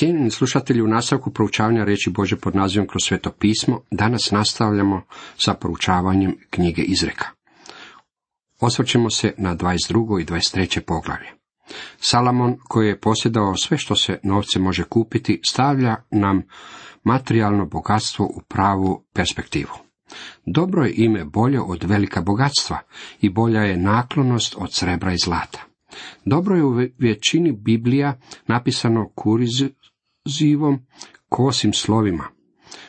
Cijenjeni slušatelji, u nastavku proučavanja reći Bože pod nazivom kroz sveto pismo, danas nastavljamo sa proučavanjem knjige Izreka. Osvrćemo se na 22. i 23. poglavlje. Salamon, koji je posjedao sve što se novce može kupiti, stavlja nam materijalno bogatstvo u pravu perspektivu. Dobro je ime bolje od velika bogatstva i bolja je naklonost od srebra i zlata. Dobro je u većini Biblija napisano kurizivom kosim slovima,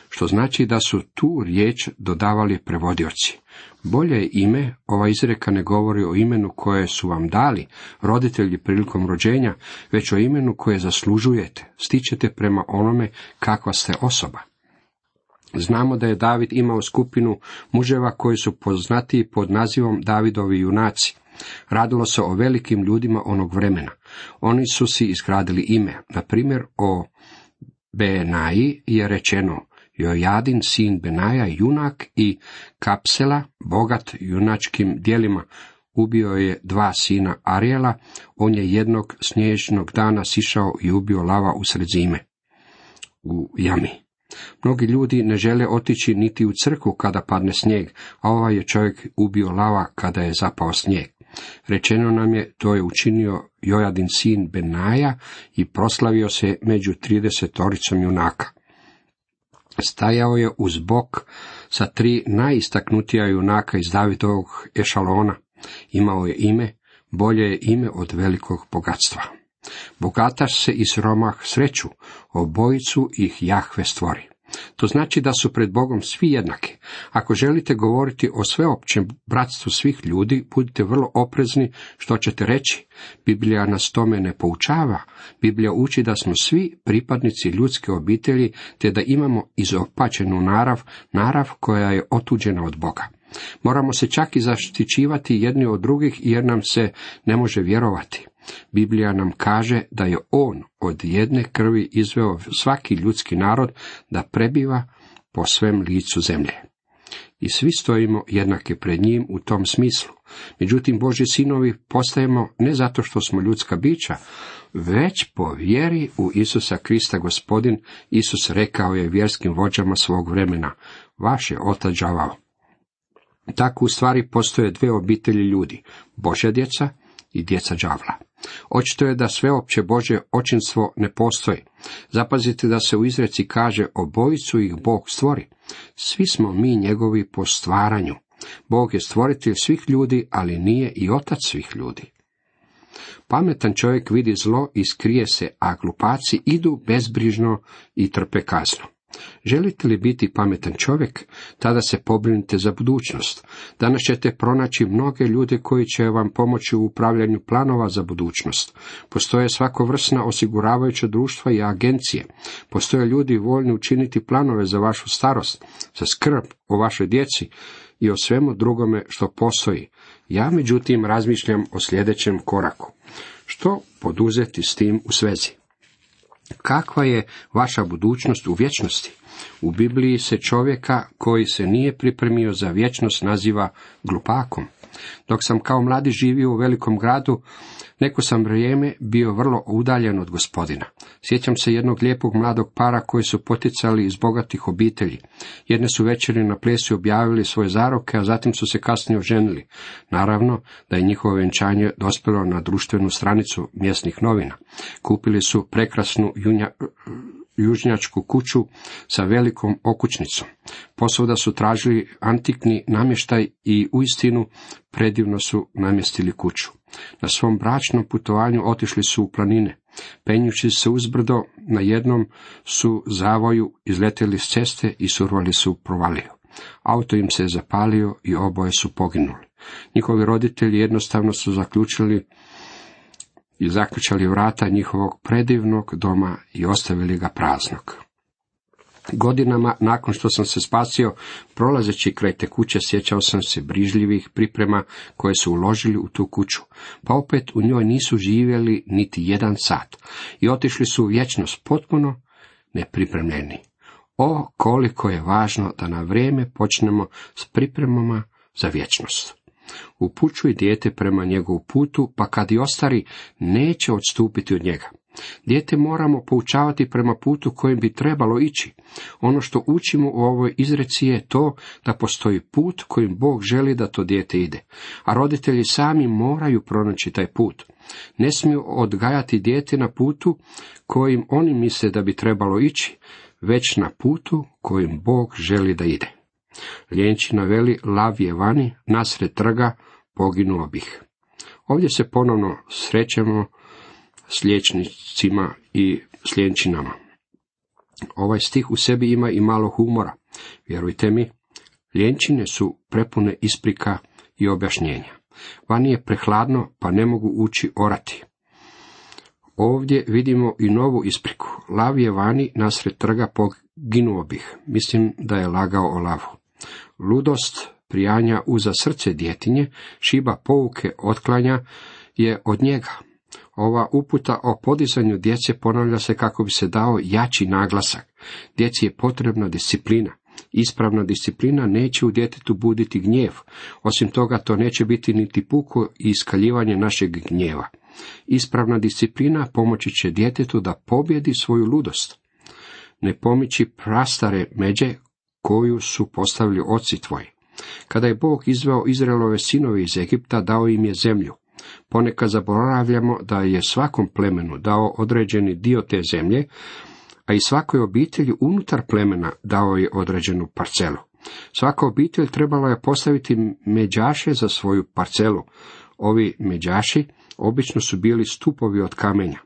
što znači da su tu riječ dodavali prevodioci. Bolje je ime, ova izreka ne govori o imenu koje su vam dali roditelji prilikom rođenja, već o imenu koje zaslužujete, stičete prema onome kakva ste osoba. Znamo da je David imao skupinu muževa koji su poznatiji pod nazivom Davidovi junaci. Radilo se o velikim ljudima onog vremena. Oni su si izgradili ime. Na primjer, o Benaji je rečeno Jojadin, sin Benaja, junak i Kapsela, bogat junačkim dijelima, ubio je dva sina Arijela, on je jednog snježnog dana sišao i ubio lava usred zime u jami. Mnogi ljudi ne žele otići niti u crku kada padne snijeg, a ovaj je čovjek ubio lava kada je zapao snijeg. Rečeno nam je, to je učinio Jojadin sin Benaja i proslavio se među tridesetoricom junaka. Stajao je uz bok sa tri najistaknutija junaka iz Davidovog ešalona. Imao je ime, bolje je ime od velikog bogatstva. Bogataš se i sromah sreću, obojicu ih Jahve stvori. To znači da su pred Bogom svi jednaki. Ako želite govoriti o sveopćem bratstvu svih ljudi, budite vrlo oprezni što ćete reći. Biblija nas tome ne poučava. Biblija uči da smo svi pripadnici ljudske obitelji, te da imamo izopačenu narav, narav koja je otuđena od Boga. Moramo se čak i zaštićivati jedni od drugih jer nam se ne može vjerovati. Biblija nam kaže da je on od jedne krvi izveo svaki ljudski narod da prebiva po svem licu zemlje. I svi stojimo jednake pred njim u tom smislu. Međutim, Boži sinovi postajemo ne zato što smo ljudska bića, već po vjeri u Isusa Krista gospodin, Isus rekao je vjerskim vođama svog vremena, vaš je otac đavao. Tako u stvari postoje dve obitelji ljudi, Božja djeca i djeca đavla. Očito je da sveopće Bože očinstvo ne postoji. Zapazite da se u izreci kaže obojicu ih Bog stvori. Svi smo mi njegovi po stvaranju. Bog je stvoritelj svih ljudi, ali nije i otac svih ljudi. Pametan čovjek vidi zlo i skrije se, a glupaci idu bezbrižno i trpe kaznu. Želite li biti pametan čovjek, tada se pobrinite za budućnost. Danas ćete pronaći mnoge ljude koji će vam pomoći u upravljanju planova za budućnost. Postoje svakovrsna osiguravajuća društva i agencije. Postoje ljudi voljni učiniti planove za vašu starost, za skrb o vašoj djeci i o svemu drugome što postoji. Ja međutim razmišljam o sljedećem koraku. Što poduzeti s tim u svezi? Kakva je vaša budućnost u vječnosti? U Bibliji se čovjeka koji se nije pripremio za vječnost naziva glupakom. Dok sam kao mladi živio u velikom gradu, neko sam vrijeme bio vrlo udaljen od gospodina. Sjećam se jednog lijepog mladog para koji su poticali iz bogatih obitelji. Jedne su večeri na plesu objavili svoje zaroke, a zatim su se kasnije oženili. Naravno da je njihovo venčanje dospjelo na društvenu stranicu mjesnih novina. Kupili su prekrasnu junja, južnjačku kuću sa velikom okućnicom. Posvuda su tražili antikni namještaj i uistinu predivno su namjestili kuću. Na svom bračnom putovanju otišli su u planine. Penjući se uzbrdo, na jednom su zavoju izletjeli s ceste i survali su u provaliju. Auto im se zapalio i oboje su poginuli. Njihovi roditelji jednostavno su zaključili i zaključali vrata njihovog predivnog doma i ostavili ga praznog. Godinama nakon što sam se spasio, prolazeći kraj te kuće, sjećao sam se brižljivih priprema koje su uložili u tu kuću, pa opet u njoj nisu živjeli niti jedan sat i otišli su u vječnost potpuno nepripremljeni. O, koliko je važno da na vrijeme počnemo s pripremama za vječnost. Upućuj dijete prema njegovu putu, pa kad i ostari, neće odstupiti od njega. Dijete moramo poučavati prema putu kojim bi trebalo ići. Ono što učimo u ovoj izreci je to da postoji put kojim Bog želi da to dijete ide, a roditelji sami moraju pronaći taj put. Ne smiju odgajati dijete na putu kojim oni misle da bi trebalo ići, već na putu kojim Bog želi da ide. Ljenčina veli, lav je vani, nasred trga, poginuo bih. Ovdje se ponovno srećemo s liječnicima i s ljenčinama. Ovaj stih u sebi ima i malo humora. Vjerujte mi, ljenčine su prepune isprika i objašnjenja. Vani je prehladno, pa ne mogu ući orati. Ovdje vidimo i novu ispriku. Lav je vani, nasred trga poginuo bih. Mislim da je lagao o lavu. Ludost prijanja uza srce djetinje, šiba pouke otklanja je od njega. Ova uputa o podizanju djece ponavlja se kako bi se dao jači naglasak. Djeci je potrebna disciplina. Ispravna disciplina neće u djetetu buditi gnjev. Osim toga, to neće biti niti puko i iskaljivanje našeg gnjeva. Ispravna disciplina pomoći će djetetu da pobjedi svoju ludost. Ne pomići prastare međe koju su postavili oci tvoji. Kada je Bog izveo Izraelove sinove iz Egipta, dao im je zemlju. Ponekad zaboravljamo da je svakom plemenu dao određeni dio te zemlje, a i svakoj obitelji unutar plemena dao je određenu parcelu. Svaka obitelj trebala je postaviti međaše za svoju parcelu. Ovi međaši obično su bili stupovi od kamenja.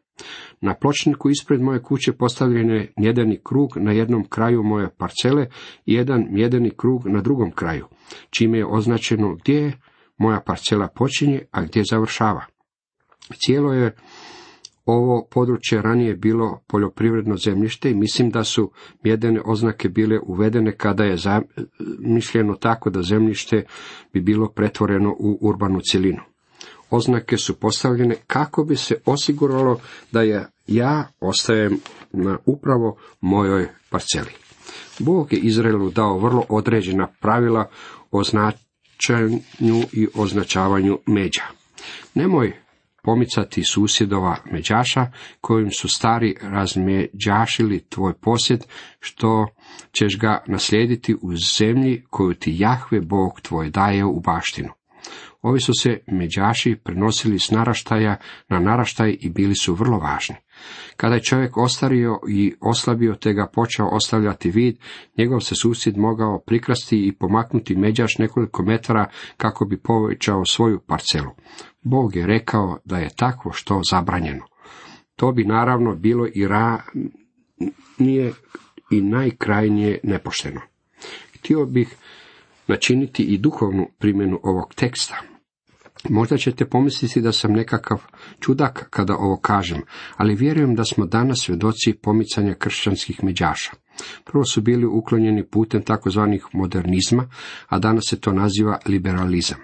Na pločniku ispred moje kuće postavljen je mjedeni krug na jednom kraju moje parcele i jedan mjedeni krug na drugom kraju, čime je označeno gdje je moja parcela počinje, a gdje završava. Cijelo je ovo područje ranije bilo poljoprivredno zemljište i mislim da su mjedene oznake bile uvedene kada je zamišljeno tako da zemljište bi bilo pretvoreno u urbanu cjelinu. Oznake su postavljene kako bi se osiguralo da je ja ostajem na upravo mojoj parceli. Bog je Izraelu dao vrlo određena pravila o značenju i označavanju međa. Nemoj pomicati susjedova međaša kojim su stari razmeđašili tvoj posjed, što ćeš ga naslijediti u zemlji koju ti Jahve Bog tvoj daje u baštinu. Ovi su se međaši prenosili s naraštaja na naraštaj i bili su vrlo važni. Kada je čovjek ostario i oslabio te ga počeo ostavljati vid, njegov se susjed mogao prikrasti i pomaknuti međaš nekoliko metara kako bi povećao svoju parcelu. Bog je rekao da je takvo što zabranjeno. To bi naravno bilo i ranije i najkrajnije nepošteno. Htio bih načiniti i duhovnu primjenu ovog teksta. Možda ćete pomisliti da sam nekakav čudak kada ovo kažem, ali vjerujem da smo danas svjedoci pomicanja kršćanskih međaša. Prvo su bili uklonjeni putem takozvanih modernizma, a danas se to naziva liberalizam.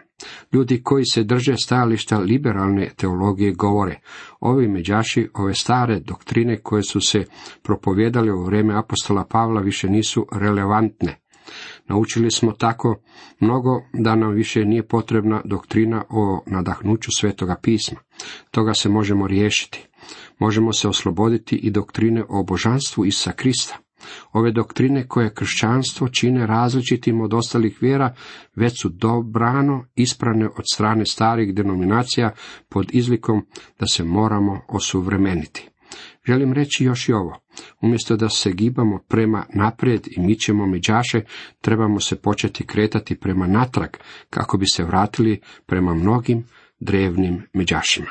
Ljudi koji se drže stajališta liberalne teologije govore, ovi međaši, ove stare doktrine koje su se propovjedale u vrijeme apostola Pavla više nisu relevantne. Naučili smo tako mnogo da nam više nije potrebna doktrina o nadahnuću svetoga pisma. Toga se možemo riješiti. Možemo se osloboditi i doktrine o božanstvu Isa Krista. Ove doktrine koje kršćanstvo čine različitim od ostalih vjera, već su dobrano isprane od strane starih denominacija pod izlikom da se moramo osuvremeniti. Želim reći još i ovo. Umjesto da se gibamo prema naprijed i mićemo međaše, trebamo se početi kretati prema natrag kako bi se vratili prema mnogim drevnim međašima.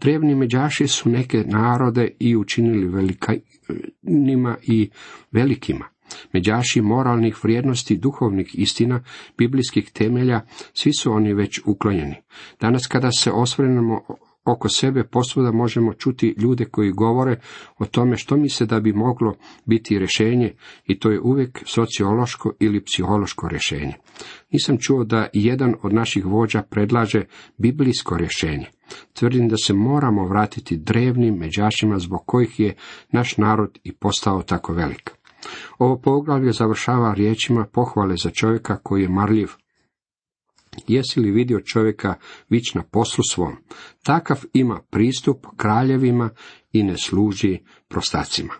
Drevni međaši su neke narode i učinili velikanima i velikima. Međaši moralnih vrijednosti, duhovnih istina, biblijskih temelja, svi su oni već uklonjeni. Danas kada se osvrnemo oko sebe posvuda možemo čuti ljude koji govore o tome što misle da bi moglo biti rješenje i to je uvijek sociološko ili psihološko rješenje. Nisam čuo da jedan od naših vođa predlaže biblijsko rješenje. Tvrdim da se moramo vratiti drevnim međašima zbog kojih je naš narod i postao tako velik. Ovo poglavlje završava riječima pohvale za čovjeka koji je marljiv, Jesi li vidio čovjeka vić na poslu svom? Takav ima pristup kraljevima i ne služi prostacima.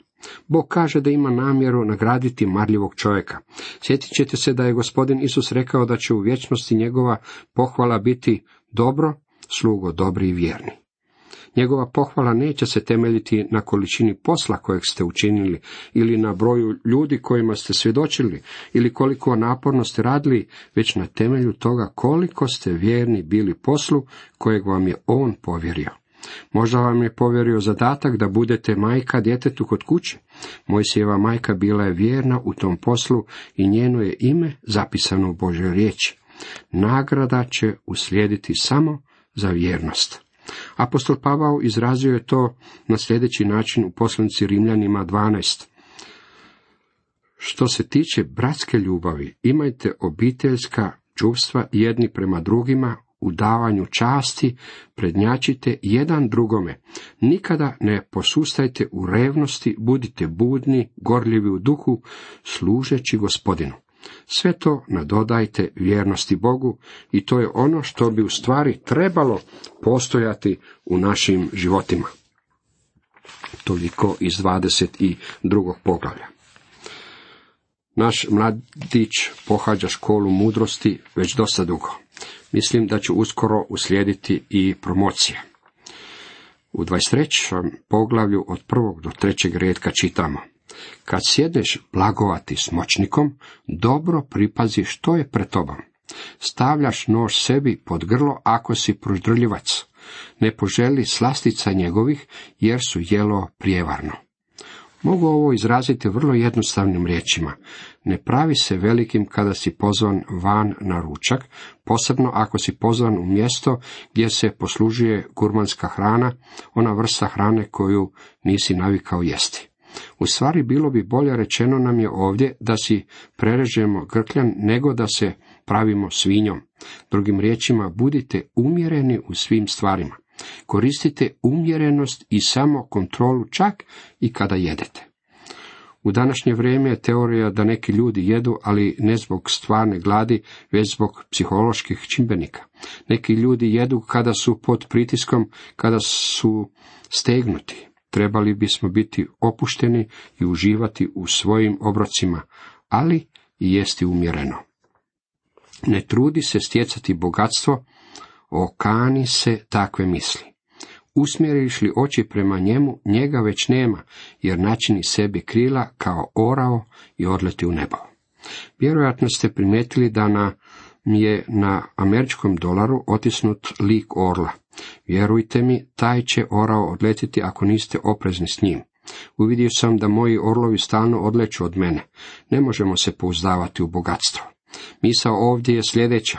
Bog kaže da ima namjeru nagraditi marljivog čovjeka. Sjetit ćete se da je gospodin Isus rekao da će u vječnosti njegova pohvala biti dobro, slugo dobri i vjerni. Njegova pohvala neće se temeljiti na količini posla kojeg ste učinili ili na broju ljudi kojima ste svjedočili ili koliko naporno ste radili, već na temelju toga koliko ste vjerni bili poslu kojeg vam je on povjerio. Možda vam je povjerio zadatak da budete majka djetetu kod kuće. Mojsijeva majka bila je vjerna u tom poslu i njeno je ime zapisano u Božoj riječi. Nagrada će uslijediti samo za vjernost. Apostol Pavao izrazio je to na sljedeći način u poslanici Rimljanima 12. Što se tiče bratske ljubavi, imajte obiteljska čuvstva jedni prema drugima u davanju časti, prednjačite jedan drugome. Nikada ne posustajte u revnosti, budite budni, gorljivi u duhu, služeći gospodinu. Sve to nadodajte vjernosti Bogu i to je ono što bi u stvari trebalo postojati u našim životima. Toliko iz 22. poglavlja. Naš mladić pohađa školu mudrosti već dosta dugo. Mislim da će uskoro uslijediti i promocija. U 23. poglavlju od prvog do trećeg redka čitamo. Kad sjedneš blagovati s moćnikom, dobro pripazi što je pred tobom. Stavljaš nož sebi pod grlo ako si proždrljivac. Ne poželi slastica njegovih, jer su jelo prijevarno. Mogu ovo izraziti vrlo jednostavnim riječima. Ne pravi se velikim kada si pozvan van na ručak, posebno ako si pozvan u mjesto gdje se poslužuje gurmanska hrana, ona vrsta hrane koju nisi navikao jesti. U stvari bilo bi bolje rečeno nam je ovdje da si prerežemo grkljan nego da se pravimo svinjom. Drugim riječima, budite umjereni u svim stvarima. Koristite umjerenost i samo kontrolu čak i kada jedete. U današnje vrijeme je teorija da neki ljudi jedu, ali ne zbog stvarne gladi, već zbog psiholoških čimbenika. Neki ljudi jedu kada su pod pritiskom, kada su stegnuti. Trebali bismo biti opušteni i uživati u svojim obrocima, ali i jesti umjereno. Ne trudi se stjecati bogatstvo, okani se takve misli. Usmjeriš li oči prema njemu, njega već nema, jer načini sebi krila kao orao i odleti u nebo. Vjerojatno ste primijetili da na je na američkom dolaru otisnut lik orla. Vjerujte mi, taj će orao odletiti ako niste oprezni s njim. Uvidio sam da moji orlovi stalno odleću od mene. Ne možemo se pouzdavati u bogatstvo. Misao ovdje je sljedeća.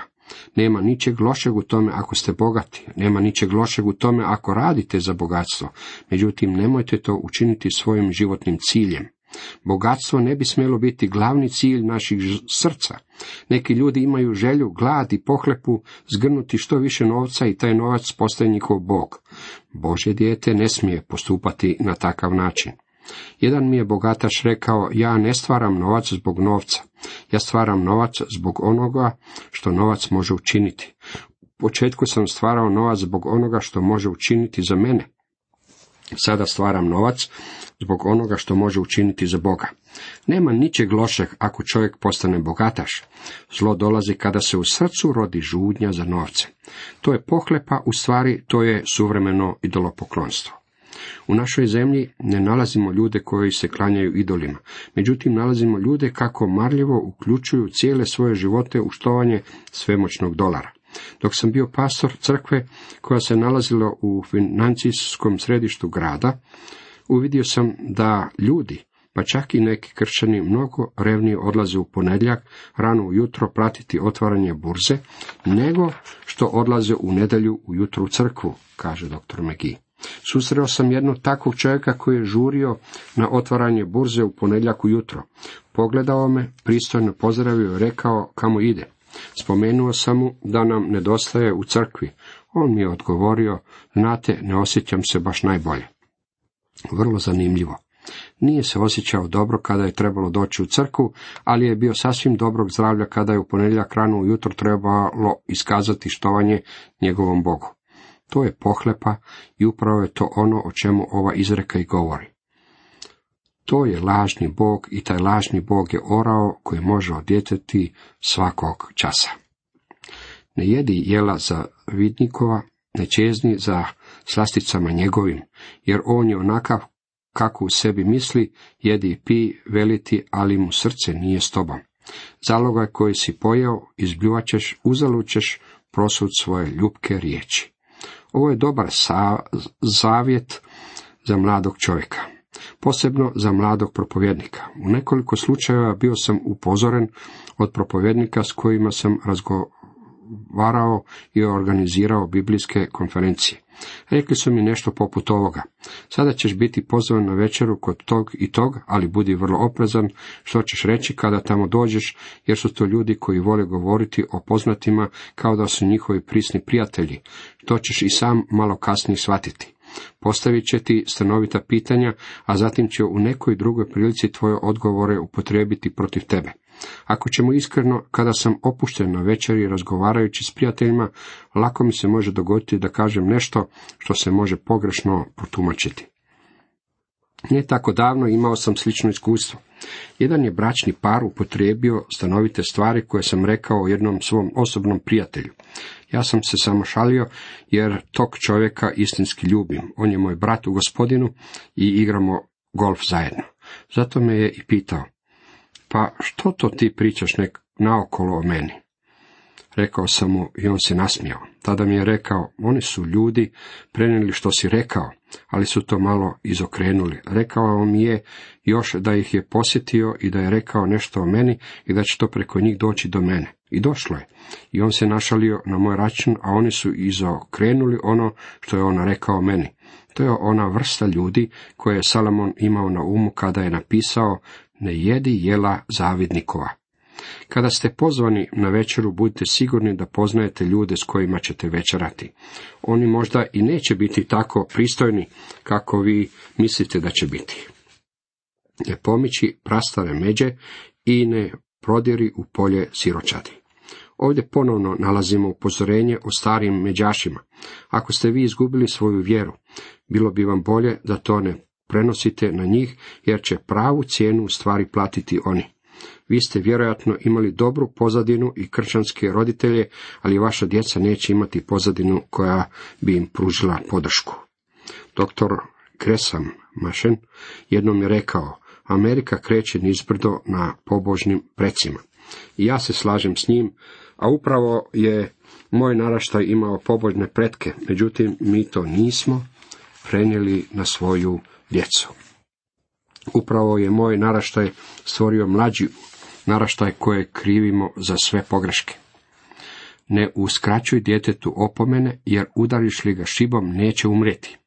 Nema ničeg lošeg u tome ako ste bogati, nema ničeg lošeg u tome ako radite za bogatstvo, međutim nemojte to učiniti svojim životnim ciljem. Bogatstvo ne bi smjelo biti glavni cilj naših srca. Neki ljudi imaju želju, glad i pohlepu zgrnuti što više novca i taj novac postaje njihov bog. Bože dijete ne smije postupati na takav način. Jedan mi je bogataš rekao, ja ne stvaram novac zbog novca, ja stvaram novac zbog onoga što novac može učiniti. U početku sam stvarao novac zbog onoga što može učiniti za mene. Sada stvaram novac zbog onoga što može učiniti za Boga. Nema ničeg lošeg ako čovjek postane bogataš. Zlo dolazi kada se u srcu rodi žudnja za novce. To je pohlepa, u stvari to je suvremeno idolopoklonstvo. U našoj zemlji ne nalazimo ljude koji se klanjaju idolima, međutim nalazimo ljude kako marljivo uključuju cijele svoje živote u štovanje svemoćnog dolara. Dok sam bio pastor crkve koja se nalazila u financijskom središtu grada, uvidio sam da ljudi, pa čak i neki kršćani, mnogo revnije odlaze u ponedjeljak, rano ujutro pratiti otvaranje burze, nego što odlaze u nedjelju ujutro u crkvu, kaže dr. McGee. Susreo sam jednog takvog čovjeka koji je žurio na otvaranje burze u ponedjeljak ujutro. Pogledao me, pristojno pozdravio i rekao kamo ide. Spomenuo sam mu da nam nedostaje u crkvi. On mi je odgovorio, znate, ne osjećam se baš najbolje. Vrlo zanimljivo. Nije se osjećao dobro kada je trebalo doći u crkvu, ali je bio sasvim dobrog zdravlja kada je u ponedjeljak rano ujutro trebalo iskazati štovanje njegovom Bogu. To je pohlepa i upravo je to ono o čemu ova izreka i govori. To je lažni bog i taj lažni bog je orao koji može odjeteti svakog časa. Ne jedi jela za vidnikova, ne čezni za slasticama njegovim, jer on je onakav kako u sebi misli, jedi i pi, veliti, ali mu srce nije s tobom. Zalogaj koji si pojeo, izbljuvaćeš, uzalućeš prosud svoje ljubke riječi. Ovo je dobar zavjet za mladog čovjeka, posebno za mladog propovjednika. U nekoliko slučajeva bio sam upozoren od propovjednika s kojima sam razgovarao i organizirao biblijske konferencije. Rekli su mi nešto poput ovoga. Sada ćeš biti pozvan na večeru kod tog i tog, ali budi vrlo oprezan što ćeš reći kada tamo dođeš, jer su to ljudi koji vole govoriti o poznatima kao da su njihovi prisni prijatelji. To ćeš i sam malo kasnije shvatiti. Postavit će ti stanovita pitanja, a zatim će u nekoj drugoj prilici tvoje odgovore upotrijebiti protiv tebe. Ako ćemo iskreno, kada sam opušten na večeri razgovarajući s prijateljima, lako mi se može dogoditi da kažem nešto što se može pogrešno protumačiti. Ne tako davno imao sam slično iskustvo. Jedan je bračni par upotrijebio stanovite stvari koje sam rekao jednom svom osobnom prijatelju. Ja sam se samo šalio jer tog čovjeka istinski ljubim. On je moj brat u gospodinu i igramo golf zajedno. Zato me je i pitao, pa što to ti pričaš nek naokolo o meni? Rekao sam mu i on se nasmijao. Tada mi je rekao, oni su ljudi prenijeli što si rekao, ali su to malo izokrenuli. Rekao mi je još da ih je posjetio i da je rekao nešto o meni i da će to preko njih doći do mene. I došlo je. I on se našalio na moj račun, a oni su izokrenuli ono što je on rekao meni. To je ona vrsta ljudi koje je Salomon imao na umu kada je napisao ne jedi jela zavidnikova. Kada ste pozvani na večeru, budite sigurni da poznajete ljude s kojima ćete večerati. Oni možda i neće biti tako pristojni kako vi mislite da će biti. Ne pomiči prastare međe i ne prodiri u polje siročadi. Ovdje ponovno nalazimo upozorenje o starim međašima. Ako ste vi izgubili svoju vjeru, bilo bi vam bolje da to ne prenosite na njih, jer će pravu cijenu stvari platiti oni. Vi ste vjerojatno imali dobru pozadinu i kršćanske roditelje, ali vaša djeca neće imati pozadinu koja bi im pružila podršku. Doktor Kresam Mašen jednom je rekao, Amerika kreće nizbrdo na pobožnim precima. I ja se slažem s njim, a upravo je moj naraštaj imao pobožne pretke, međutim mi to nismo prenijeli na svoju djecu. Upravo je moj naraštaj stvorio mlađi naraštaj koje krivimo za sve pogreške. Ne uskraćuj djetetu opomene, jer udariš li ga šibom neće umrijeti.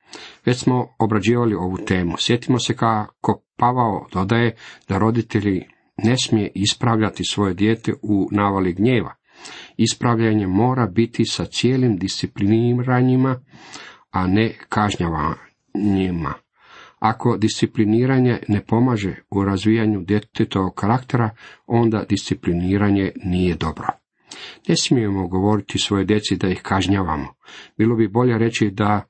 Već smo obrađivali ovu temu. Sjetimo se kako Pavao dodaje da roditelji ne smije ispravljati svoje dijete u navali gnjeva. Ispravljanje mora biti sa cijelim discipliniranjima, a ne kažnjavanjima. Ako discipliniranje ne pomaže u razvijanju djetetovog karaktera, onda discipliniranje nije dobro. Ne smijemo govoriti svoje djeci da ih kažnjavamo. Bilo bi bolje reći da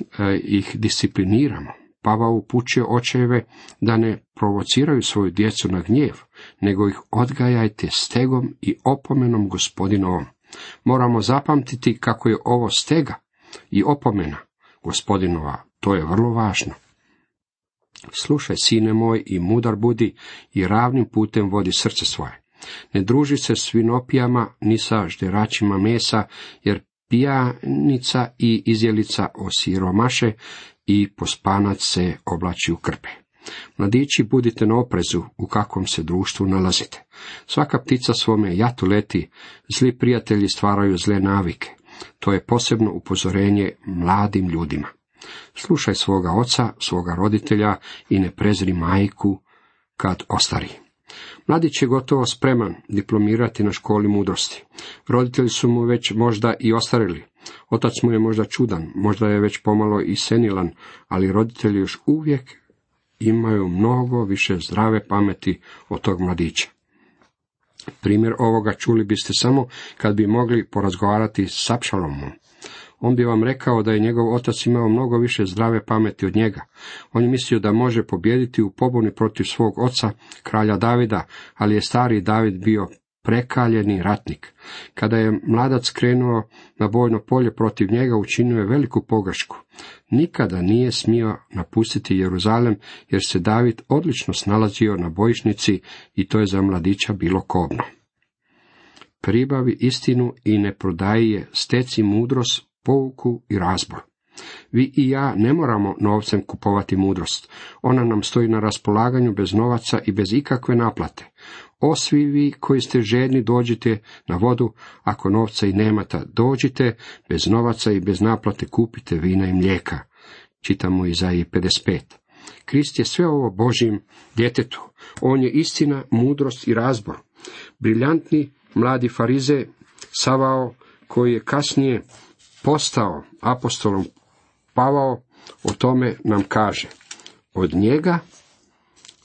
e, ih discipliniramo. Pavao upućuje očeve da ne provociraju svoju djecu na gnjev, nego ih odgajajte stegom i opomenom gospodinovom. Moramo zapamtiti kako je ovo stega i opomena gospodinova. To je vrlo važno. Slušaj, sine moj, i mudar budi, i ravnim putem vodi srce svoje. Ne druži se s vinopijama, ni sa žderačima mesa, jer pijanica i izjelica osiromaše i pospanac se oblači u krpe. Mladići, budite na oprezu u kakvom se društvu nalazite. Svaka ptica svome jatu leti, zli prijatelji stvaraju zle navike. To je posebno upozorenje mladim ljudima. Slušaj svoga oca, svoga roditelja i ne prezri majku kad ostari. Mladić je gotovo spreman diplomirati na školi mudrosti. Roditelji su mu već možda i ostarili. Otac mu je možda čudan, možda je već pomalo i senilan, ali roditelji još uvijek imaju mnogo više zdrave pameti od tog mladića. Primjer ovoga čuli biste samo kad bi mogli porazgovarati s Apšalomom. On bi vam rekao da je njegov otac imao mnogo više zdrave pameti od njega. On je mislio da može pobijediti u pobuni protiv svog oca, kralja Davida, ali je stari David bio prekaljeni ratnik. Kada je mladac krenuo na bojno polje protiv njega, učinio je veliku pogrešku. Nikada nije smio napustiti Jeruzalem, jer se David odlično snalazio na bojišnici i to je za mladića bilo kobno. Pribavi istinu i ne prodaji je, steci mudrost, pouku i razbor. Vi i ja ne moramo novcem kupovati mudrost. Ona nam stoji na raspolaganju bez novaca i bez ikakve naplate. O svi vi koji ste žedni dođite na vodu, ako novca i nemate, dođite bez novaca i bez naplate kupite vina i mlijeka. Čitamo Izaiji 55. Krist je sve ovo Božim djetetu. On je istina, mudrost i razbor. Briljantni mladi farize Savao, koji je kasnije postao apostolom Pavao, o tome nam kaže. Od njega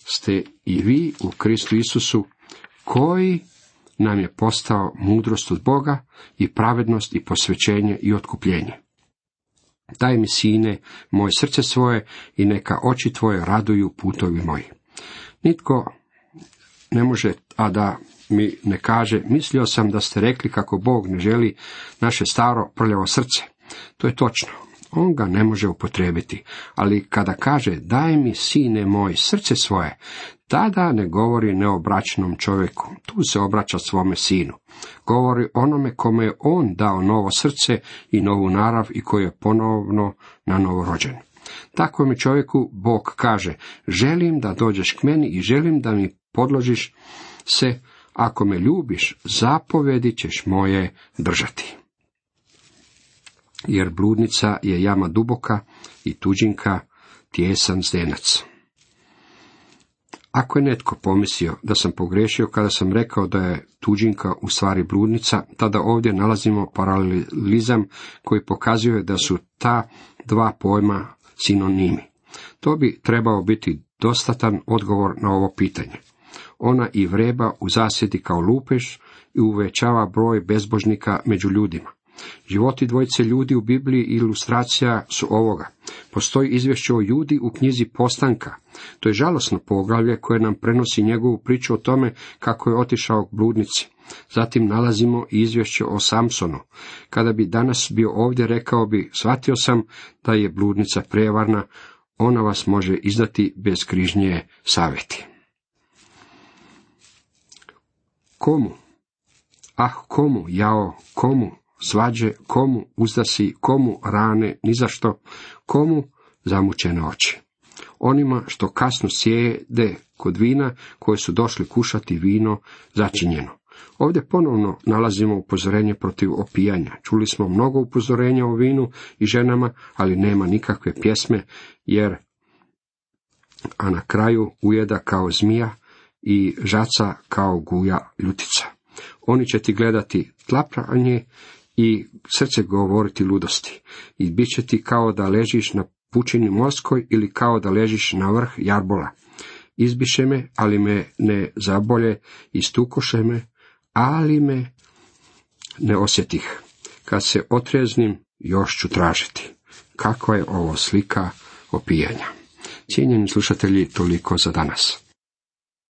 ste i vi u Kristu Isusu koji nam je postao mudrost od Boga i pravednost i posvećenje i otkupljenje. Daj mi, sine, moje srce svoje i neka oči tvoje raduju putovi moji. Nitko ne može, a da mi ne kaže, mislio sam da ste rekli kako Bog ne želi naše staro prljavo srce. To je točno on ga ne može upotrebiti, ali kada kaže daj mi sine moj srce svoje, tada ne govori neobraćenom čovjeku, tu se obraća svome sinu. Govori onome kome je on dao novo srce i novu narav i koji je ponovno na novo rođen. Takvom čovjeku Bog kaže, želim da dođeš k meni i želim da mi podložiš se, ako me ljubiš, zapovedi ćeš moje držati jer bludnica je jama duboka i tuđinka tjesan zdenac. Ako je netko pomislio da sam pogrešio kada sam rekao da je tuđinka u stvari bludnica, tada ovdje nalazimo paralelizam koji pokazuje da su ta dva pojma sinonimi. To bi trebao biti dostatan odgovor na ovo pitanje. Ona i vreba u zasjedi kao lupež i uvećava broj bezbožnika među ljudima. Životi dvojice ljudi u Bibliji i ilustracija su ovoga. Postoji izvješće o ljudi u knjizi Postanka. To je žalosno poglavlje koje nam prenosi njegovu priču o tome kako je otišao k bludnici. Zatim nalazimo i izvješće o Samsonu. Kada bi danas bio ovdje, rekao bi, shvatio sam da je bludnica prevarna, ona vas može izdati bez križnje savjeti. Komu? Ah, komu, jao, komu svađe, komu uzdasi, komu rane, ni zašto, komu zamučene oči. Onima što kasno sjede kod vina, koji su došli kušati vino začinjeno. Ovdje ponovno nalazimo upozorenje protiv opijanja. Čuli smo mnogo upozorenja o vinu i ženama, ali nema nikakve pjesme, jer a na kraju ujeda kao zmija i žaca kao guja ljutica. Oni će ti gledati tlapranje i srce govoriti ludosti. I bit će ti kao da ležiš na pučini morskoj ili kao da ležiš na vrh jarbola. Izbiše me, ali me ne zabolje, istukoše me, ali me ne osjetih. Kad se otreznim, još ću tražiti. Kakva je ovo slika opijanja? Cijenjeni slušatelji, toliko za danas.